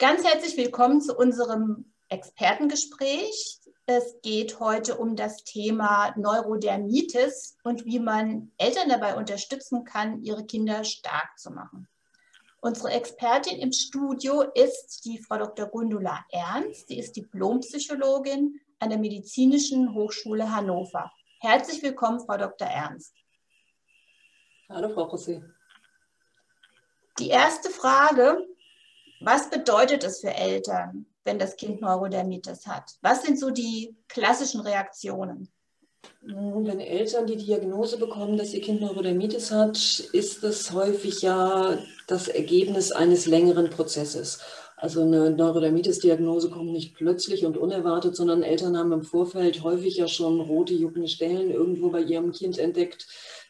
Ganz herzlich willkommen zu unserem Expertengespräch. Es geht heute um das Thema Neurodermitis und wie man Eltern dabei unterstützen kann, ihre Kinder stark zu machen. Unsere Expertin im Studio ist die Frau Dr. Gundula Ernst. Sie ist Diplompsychologin an der Medizinischen Hochschule Hannover. Herzlich willkommen, Frau Dr. Ernst. Hallo, Frau Rossi. Die erste Frage, was bedeutet es für Eltern, wenn das Kind Neurodermitis hat? Was sind so die klassischen Reaktionen? Wenn Eltern die Diagnose bekommen, dass ihr Kind Neurodermitis hat, ist das häufig ja das Ergebnis eines längeren Prozesses. Also eine Neurodermitis-Diagnose kommt nicht plötzlich und unerwartet, sondern Eltern haben im Vorfeld häufig ja schon rote, juckende Stellen irgendwo bei ihrem Kind entdeckt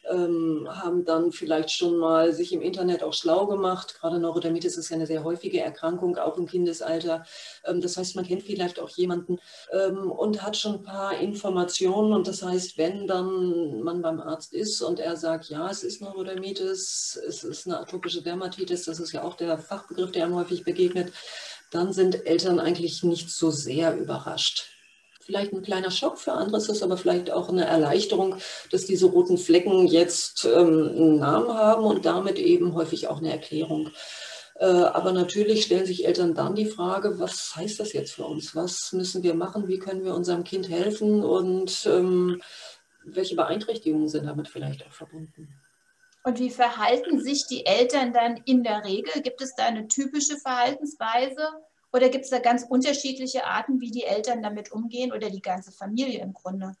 ähm, haben dann vielleicht schon mal sich im Internet auch schlau gemacht. Gerade Neurodermitis ist ja eine sehr häufige Erkrankung, auch im Kindesalter. Ähm, das heißt, man kennt vielleicht auch jemanden ähm, und hat schon ein paar Informationen. Und das heißt, wenn dann man beim Arzt ist und er sagt, ja, es ist Neurodermitis, es ist eine atopische Dermatitis, das ist ja auch der Fachbegriff, der einem häufig begegnet, dann sind Eltern eigentlich nicht so sehr überrascht vielleicht ein kleiner Schock, für andere ist es aber vielleicht auch eine Erleichterung, dass diese roten Flecken jetzt ähm, einen Namen haben und damit eben häufig auch eine Erklärung. Äh, aber natürlich stellen sich Eltern dann die Frage, was heißt das jetzt für uns? Was müssen wir machen? Wie können wir unserem Kind helfen? Und ähm, welche Beeinträchtigungen sind damit vielleicht auch verbunden? Und wie verhalten sich die Eltern dann in der Regel? Gibt es da eine typische Verhaltensweise? Oder gibt es da ganz unterschiedliche Arten, wie die Eltern damit umgehen oder die ganze Familie im Grunde?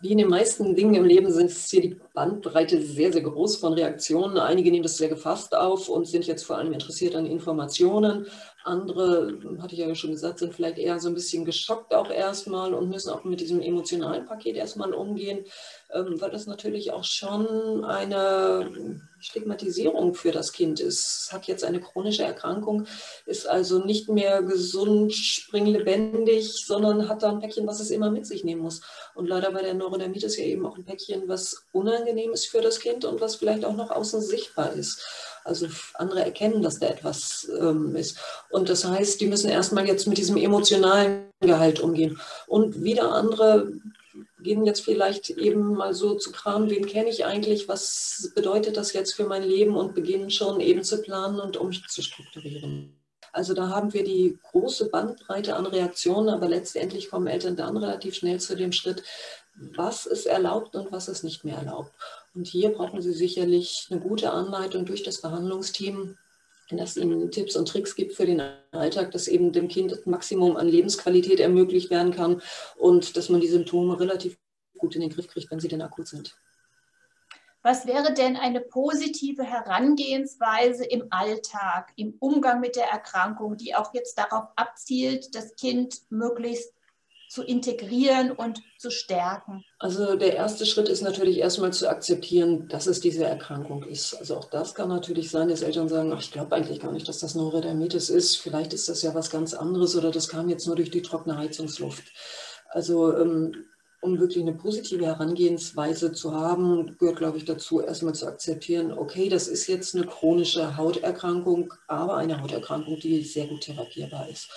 Wie in den meisten Dingen im Leben sind es hier die Bandbreite sehr, sehr groß von Reaktionen. Einige nehmen das sehr gefasst auf und sind jetzt vor allem interessiert an Informationen. Andere, hatte ich ja schon gesagt, sind vielleicht eher so ein bisschen geschockt auch erstmal und müssen auch mit diesem emotionalen Paket erstmal umgehen, ähm, weil das natürlich auch schon eine Stigmatisierung für das Kind ist. Es hat jetzt eine chronische Erkrankung, ist also nicht mehr gesund, springlebendig, sondern hat da ein Päckchen, was es immer mit sich nehmen muss. Und leider bei der Neurodermitis ja eben auch ein Päckchen, was unangenehm ist für das Kind und was vielleicht auch noch außen sichtbar ist. Also andere erkennen, dass da etwas ähm, ist. Und das heißt, die müssen erstmal jetzt mit diesem emotionalen Gehalt umgehen. Und wieder andere gehen jetzt vielleicht eben mal so zu kramen, wen kenne ich eigentlich, was bedeutet das jetzt für mein Leben und beginnen schon eben zu planen und umzustrukturieren. Also da haben wir die große Bandbreite an Reaktionen, aber letztendlich kommen Eltern dann relativ schnell zu dem Schritt, was ist erlaubt und was ist nicht mehr erlaubt. Und hier brauchen Sie sicherlich eine gute Anleitung durch das Behandlungsteam, das Ihnen Tipps und Tricks gibt für den Alltag, dass eben dem Kind das Maximum an Lebensqualität ermöglicht werden kann und dass man die Symptome relativ gut in den Griff kriegt, wenn sie denn akut sind. Was wäre denn eine positive Herangehensweise im Alltag, im Umgang mit der Erkrankung, die auch jetzt darauf abzielt, das Kind möglichst zu integrieren und zu stärken? Also der erste Schritt ist natürlich erstmal zu akzeptieren, dass es diese Erkrankung ist. Also auch das kann natürlich sein, dass Eltern sagen, ach, ich glaube eigentlich gar nicht, dass das Neurodermitis ist. Vielleicht ist das ja was ganz anderes oder das kam jetzt nur durch die trockene Heizungsluft. Also ähm, um wirklich eine positive Herangehensweise zu haben, gehört, glaube ich, dazu, erstmal zu akzeptieren, okay, das ist jetzt eine chronische Hauterkrankung, aber eine Hauterkrankung, die sehr gut therapierbar ist.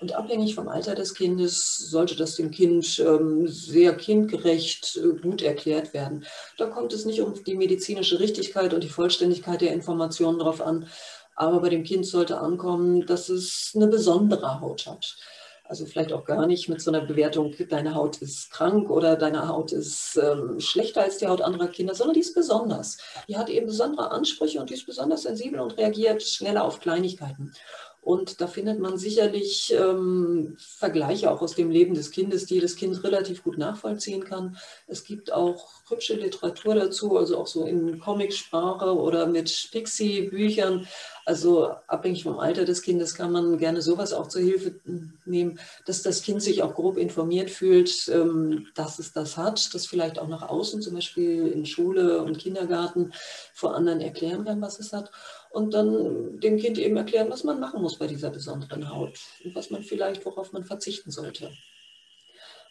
Und abhängig vom Alter des Kindes sollte das dem Kind ähm, sehr kindgerecht äh, gut erklärt werden. Da kommt es nicht um die medizinische Richtigkeit und die Vollständigkeit der Informationen drauf an, aber bei dem Kind sollte ankommen, dass es eine besondere Haut hat. Also vielleicht auch gar nicht mit so einer Bewertung, deine Haut ist krank oder deine Haut ist ähm, schlechter als die Haut anderer Kinder, sondern die ist besonders. Die hat eben besondere Ansprüche und die ist besonders sensibel und reagiert schneller auf Kleinigkeiten. Und da findet man sicherlich ähm, Vergleiche auch aus dem Leben des Kindes, die das Kind relativ gut nachvollziehen kann. Es gibt auch hübsche Literatur dazu, also auch so in Comicsprache oder mit Pixie-Büchern. Also abhängig vom Alter des Kindes kann man gerne sowas auch zur Hilfe nehmen, dass das Kind sich auch grob informiert fühlt, ähm, dass es das hat, das vielleicht auch nach außen, zum Beispiel in Schule und Kindergarten, vor anderen erklären kann, was es hat und dann dem Kind eben erklären, was man machen muss bei dieser besonderen Haut und was man vielleicht, worauf man verzichten sollte.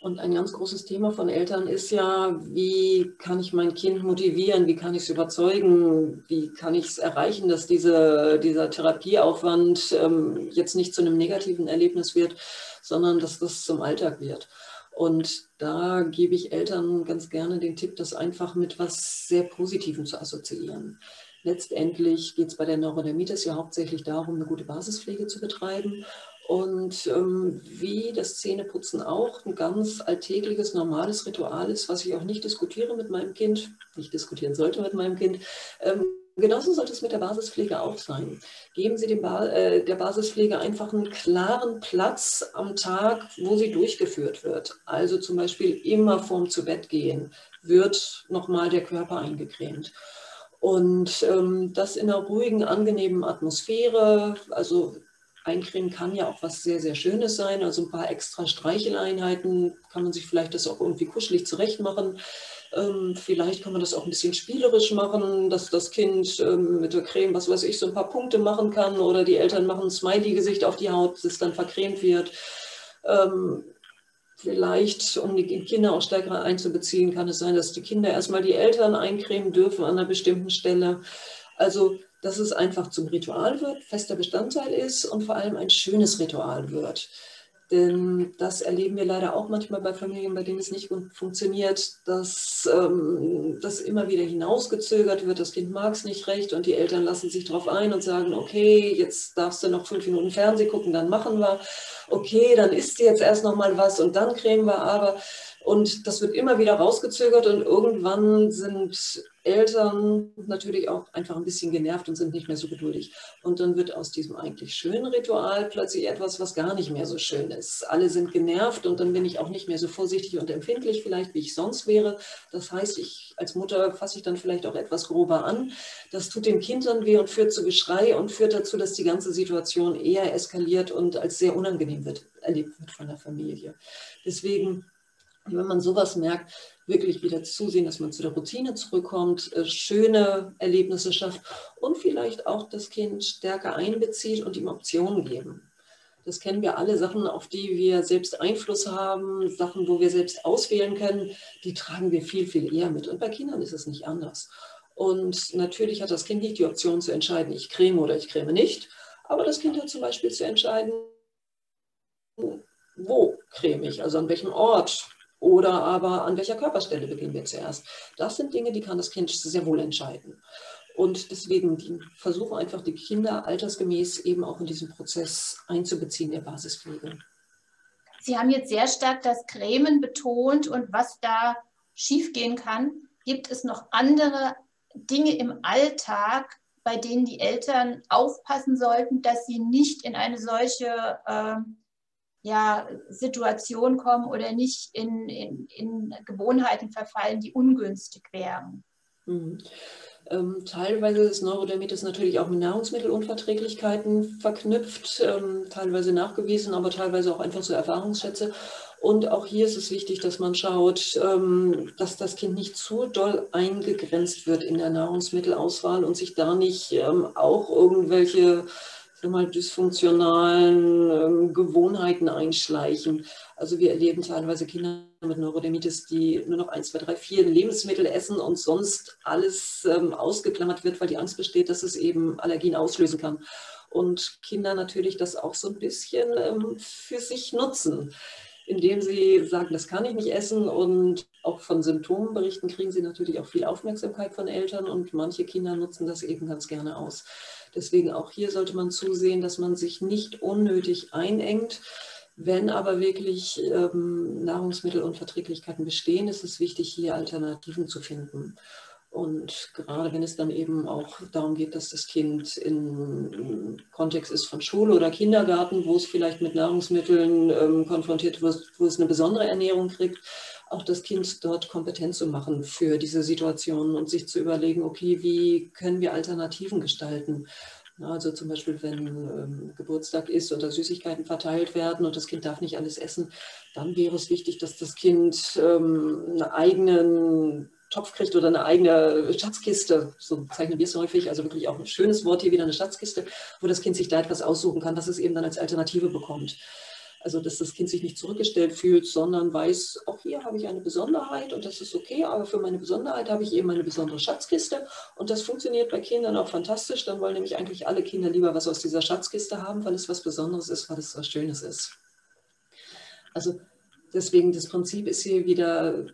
Und ein ganz großes Thema von Eltern ist ja, wie kann ich mein Kind motivieren, wie kann ich es überzeugen, wie kann ich es erreichen, dass diese, dieser Therapieaufwand ähm, jetzt nicht zu einem negativen Erlebnis wird, sondern dass das zum Alltag wird. Und da gebe ich Eltern ganz gerne den Tipp, das einfach mit was sehr Positivem zu assoziieren. Letztendlich geht es bei der Neurodermitis ja hauptsächlich darum, eine gute Basispflege zu betreiben und ähm, wie das Zähneputzen auch ein ganz alltägliches, normales Ritual ist, was ich auch nicht diskutiere mit meinem Kind, nicht diskutieren sollte mit meinem Kind. Ähm, genauso sollte es mit der Basispflege auch sein. Geben Sie ba äh, der Basispflege einfach einen klaren Platz am Tag, wo sie durchgeführt wird. Also zum Beispiel immer vorm Zubettgehen wird nochmal der Körper eingecremt. Und ähm, das in einer ruhigen, angenehmen Atmosphäre, also Eincremen kann ja auch was sehr, sehr Schönes sein. Also ein paar extra Streicheleinheiten kann man sich vielleicht das auch irgendwie kuschelig zurecht machen. Ähm, vielleicht kann man das auch ein bisschen spielerisch machen, dass das Kind ähm, mit der Creme, was weiß ich, so ein paar Punkte machen kann oder die Eltern machen ein Smiley-Gesicht auf die Haut, das dann vercremt wird. Ähm, vielleicht, um die Kinder auch stärker einzubeziehen, kann es sein, dass die Kinder erstmal die Eltern eincremen dürfen an einer bestimmten Stelle. Also dass es einfach zum Ritual wird, fester Bestandteil ist und vor allem ein schönes Ritual wird. Denn das erleben wir leider auch manchmal bei Familien, bei denen es nicht gut funktioniert, dass ähm, das immer wieder hinausgezögert wird. Das Kind mag es nicht recht und die Eltern lassen sich darauf ein und sagen, okay, jetzt darfst du noch fünf Minuten Fernsehen gucken, dann machen wir. Okay, dann isst du jetzt erst noch mal was und dann cremen wir aber. Und das wird immer wieder rausgezögert und irgendwann sind Eltern natürlich auch einfach ein bisschen genervt und sind nicht mehr so geduldig. Und dann wird aus diesem eigentlich schönen Ritual plötzlich etwas, was gar nicht mehr so schön ist. Alle sind genervt und dann bin ich auch nicht mehr so vorsichtig und empfindlich vielleicht, wie ich sonst wäre. Das heißt, ich als Mutter fasse ich dann vielleicht auch etwas grober an. Das tut dem Kind dann weh und führt zu Geschrei und führt dazu, dass die ganze Situation eher eskaliert und als sehr unangenehm wird, erlebt wird von der Familie. Deswegen wenn man sowas merkt, wirklich wieder zusehen, dass man zu der Routine zurückkommt, äh, schöne Erlebnisse schafft und vielleicht auch das Kind stärker einbezieht und ihm Optionen geben. Das kennen wir alle Sachen, auf die wir selbst Einfluss haben, Sachen, wo wir selbst auswählen können, die tragen wir viel, viel eher mit. Und bei Kindern ist es nicht anders. Und natürlich hat das Kind nicht die Option zu entscheiden, ich creme oder ich creme nicht. Aber das Kind hat zum Beispiel zu entscheiden, wo creme ich, also an welchem Ort oder aber an welcher Körperstelle beginnen wir zuerst. Das sind Dinge, die kann das Kind sehr wohl entscheiden. Und deswegen die versuchen einfach die Kinder altersgemäß eben auch in diesen Prozess einzubeziehen der Basispflege. Sie haben jetzt sehr stark das Cremen betont und was da schiefgehen kann. Gibt es noch andere Dinge im Alltag, bei denen die Eltern aufpassen sollten, dass sie nicht in eine solche äh, ja, Situation kommen oder nicht in, in, in Gewohnheiten verfallen, die ungünstig wären. Mhm. Ähm, teilweise ist Neurodermitis natürlich auch mit Nahrungsmittelunverträglichkeiten verknüpft, ähm, teilweise nachgewiesen, aber teilweise auch einfach so Erfahrungsschätze. Und auch hier ist es wichtig, dass man schaut, ähm, dass das Kind nicht zu doll eingegrenzt wird in der Nahrungsmittelauswahl und sich da nicht ähm, auch irgendwelche mal, dysfunktionalen ähm, Gewohnheiten einschleichen. Also wir erleben teilweise Kinder mit Neurodermitis, die nur noch ein, zwei, drei, vier Lebensmittel essen und sonst alles ähm, ausgeklammert wird, weil die Angst besteht, dass es eben Allergien auslösen kann. Und Kinder natürlich das auch so ein bisschen ähm, für sich nutzen indem sie sagen, das kann ich nicht essen und auch von Symptomen berichten, kriegen sie natürlich auch viel Aufmerksamkeit von Eltern und manche Kinder nutzen das eben ganz gerne aus. Deswegen auch hier sollte man zusehen, dass man sich nicht unnötig einengt. Wenn aber wirklich ähm, Nahrungsmittelunverträglichkeiten bestehen, ist es wichtig, hier Alternativen zu finden. Und gerade wenn es dann eben auch darum geht, dass das Kind im Kontext ist von Schule oder Kindergarten, wo es vielleicht mit Nahrungsmitteln ähm, konfrontiert wird, wo es eine besondere Ernährung kriegt, auch das Kind dort kompetent zu machen für diese Situation und sich zu überlegen, okay, wie können wir Alternativen gestalten? Also zum Beispiel, wenn ähm, Geburtstag ist und da Süßigkeiten verteilt werden und das Kind darf nicht alles essen, dann wäre es wichtig, dass das Kind ähm, einen eigenen Topf kriegt oder eine eigene Schatzkiste, so bezeichnen wir es häufig, also wirklich auch ein schönes Wort hier wieder, eine Schatzkiste, wo das Kind sich da etwas aussuchen kann, was es eben dann als Alternative bekommt. Also, dass das Kind sich nicht zurückgestellt fühlt, sondern weiß, auch hier habe ich eine Besonderheit und das ist okay, aber für meine Besonderheit habe ich eben eine besondere Schatzkiste und das funktioniert bei Kindern auch fantastisch. Dann wollen nämlich eigentlich alle Kinder lieber was aus dieser Schatzkiste haben, weil es was Besonderes ist, weil es was Schönes ist. Also, deswegen das Prinzip ist hier wieder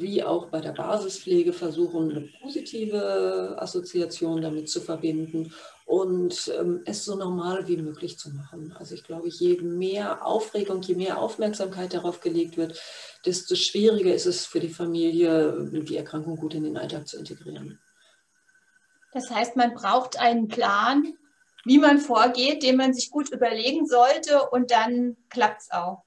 wie auch bei der Basispflege versuchen, eine positive Assoziation damit zu verbinden und ähm, es so normal wie möglich zu machen. Also ich glaube, je mehr Aufregung, je mehr Aufmerksamkeit darauf gelegt wird, desto schwieriger ist es für die Familie, die Erkrankung gut in den Alltag zu integrieren. Das heißt, man braucht einen Plan, wie man vorgeht, den man sich gut überlegen sollte und dann klappt es auch.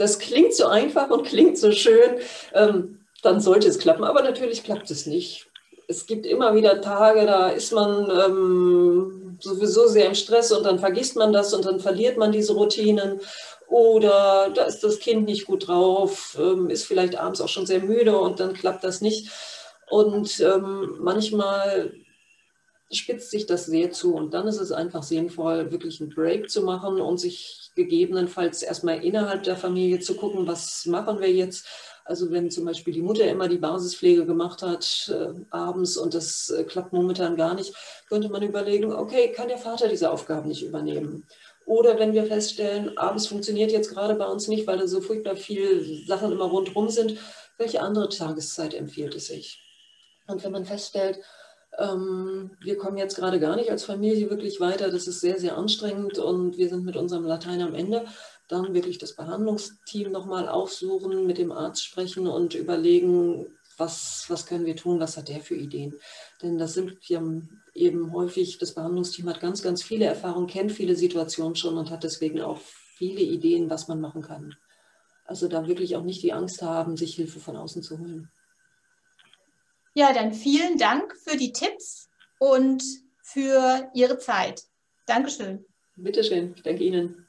Das klingt so einfach und klingt so schön, ähm, dann sollte es klappen. Aber natürlich klappt es nicht. Es gibt immer wieder Tage, da ist man ähm, sowieso sehr im Stress und dann vergisst man das und dann verliert man diese Routinen. Oder da ist das Kind nicht gut drauf, ähm, ist vielleicht abends auch schon sehr müde und dann klappt das nicht. Und ähm, manchmal spitzt sich das sehr zu. Und dann ist es einfach sinnvoll, wirklich einen Break zu machen und sich gegebenenfalls erstmal innerhalb der Familie zu gucken, was machen wir jetzt. Also wenn zum Beispiel die Mutter immer die Basispflege gemacht hat äh, abends und das äh, klappt momentan gar nicht, könnte man überlegen, okay, kann der Vater diese Aufgaben nicht übernehmen? Oder wenn wir feststellen, abends funktioniert jetzt gerade bei uns nicht, weil da so furchtbar viele Sachen immer rundherum sind, welche andere Tageszeit empfiehlt es sich? Und wenn man feststellt, wir kommen jetzt gerade gar nicht als Familie wirklich weiter. Das ist sehr, sehr anstrengend und wir sind mit unserem Latein am Ende. Dann wirklich das Behandlungsteam nochmal aufsuchen, mit dem Arzt sprechen und überlegen, was, was können wir tun, was hat der für Ideen. Denn das sind wir eben häufig, das Behandlungsteam hat ganz, ganz viele Erfahrungen, kennt viele Situationen schon und hat deswegen auch viele Ideen, was man machen kann. Also da wirklich auch nicht die Angst haben, sich Hilfe von außen zu holen. Ja, dann vielen Dank für die Tipps und für Ihre Zeit. Dankeschön. Bitteschön, ich danke Ihnen.